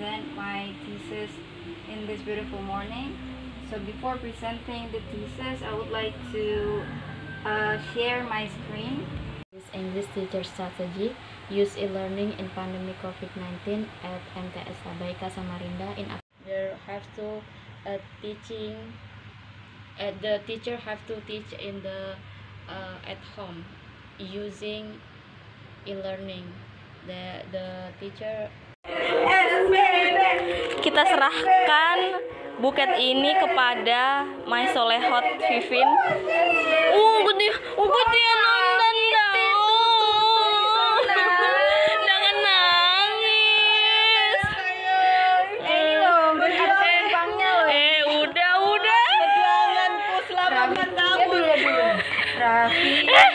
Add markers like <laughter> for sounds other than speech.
present my thesis in this beautiful morning. So before presenting the thesis, I would like to uh, share my screen. This English teacher strategy use e-learning in pandemic COVID-19 at MTS Sabaika Samarinda in Ak- there have to uh, teaching uh, the teacher have to teach in the uh, at home using e-learning the the teacher kita serahkan buket ini kepada My Solehot Vivin. Uh, gede, uh, gede nonton. <laughs> Jangan nangis. Eh, eh, eh, udah, udah. Perjuanganku selama 4 tahun. Iya, iya, iya. Raffi. Eh,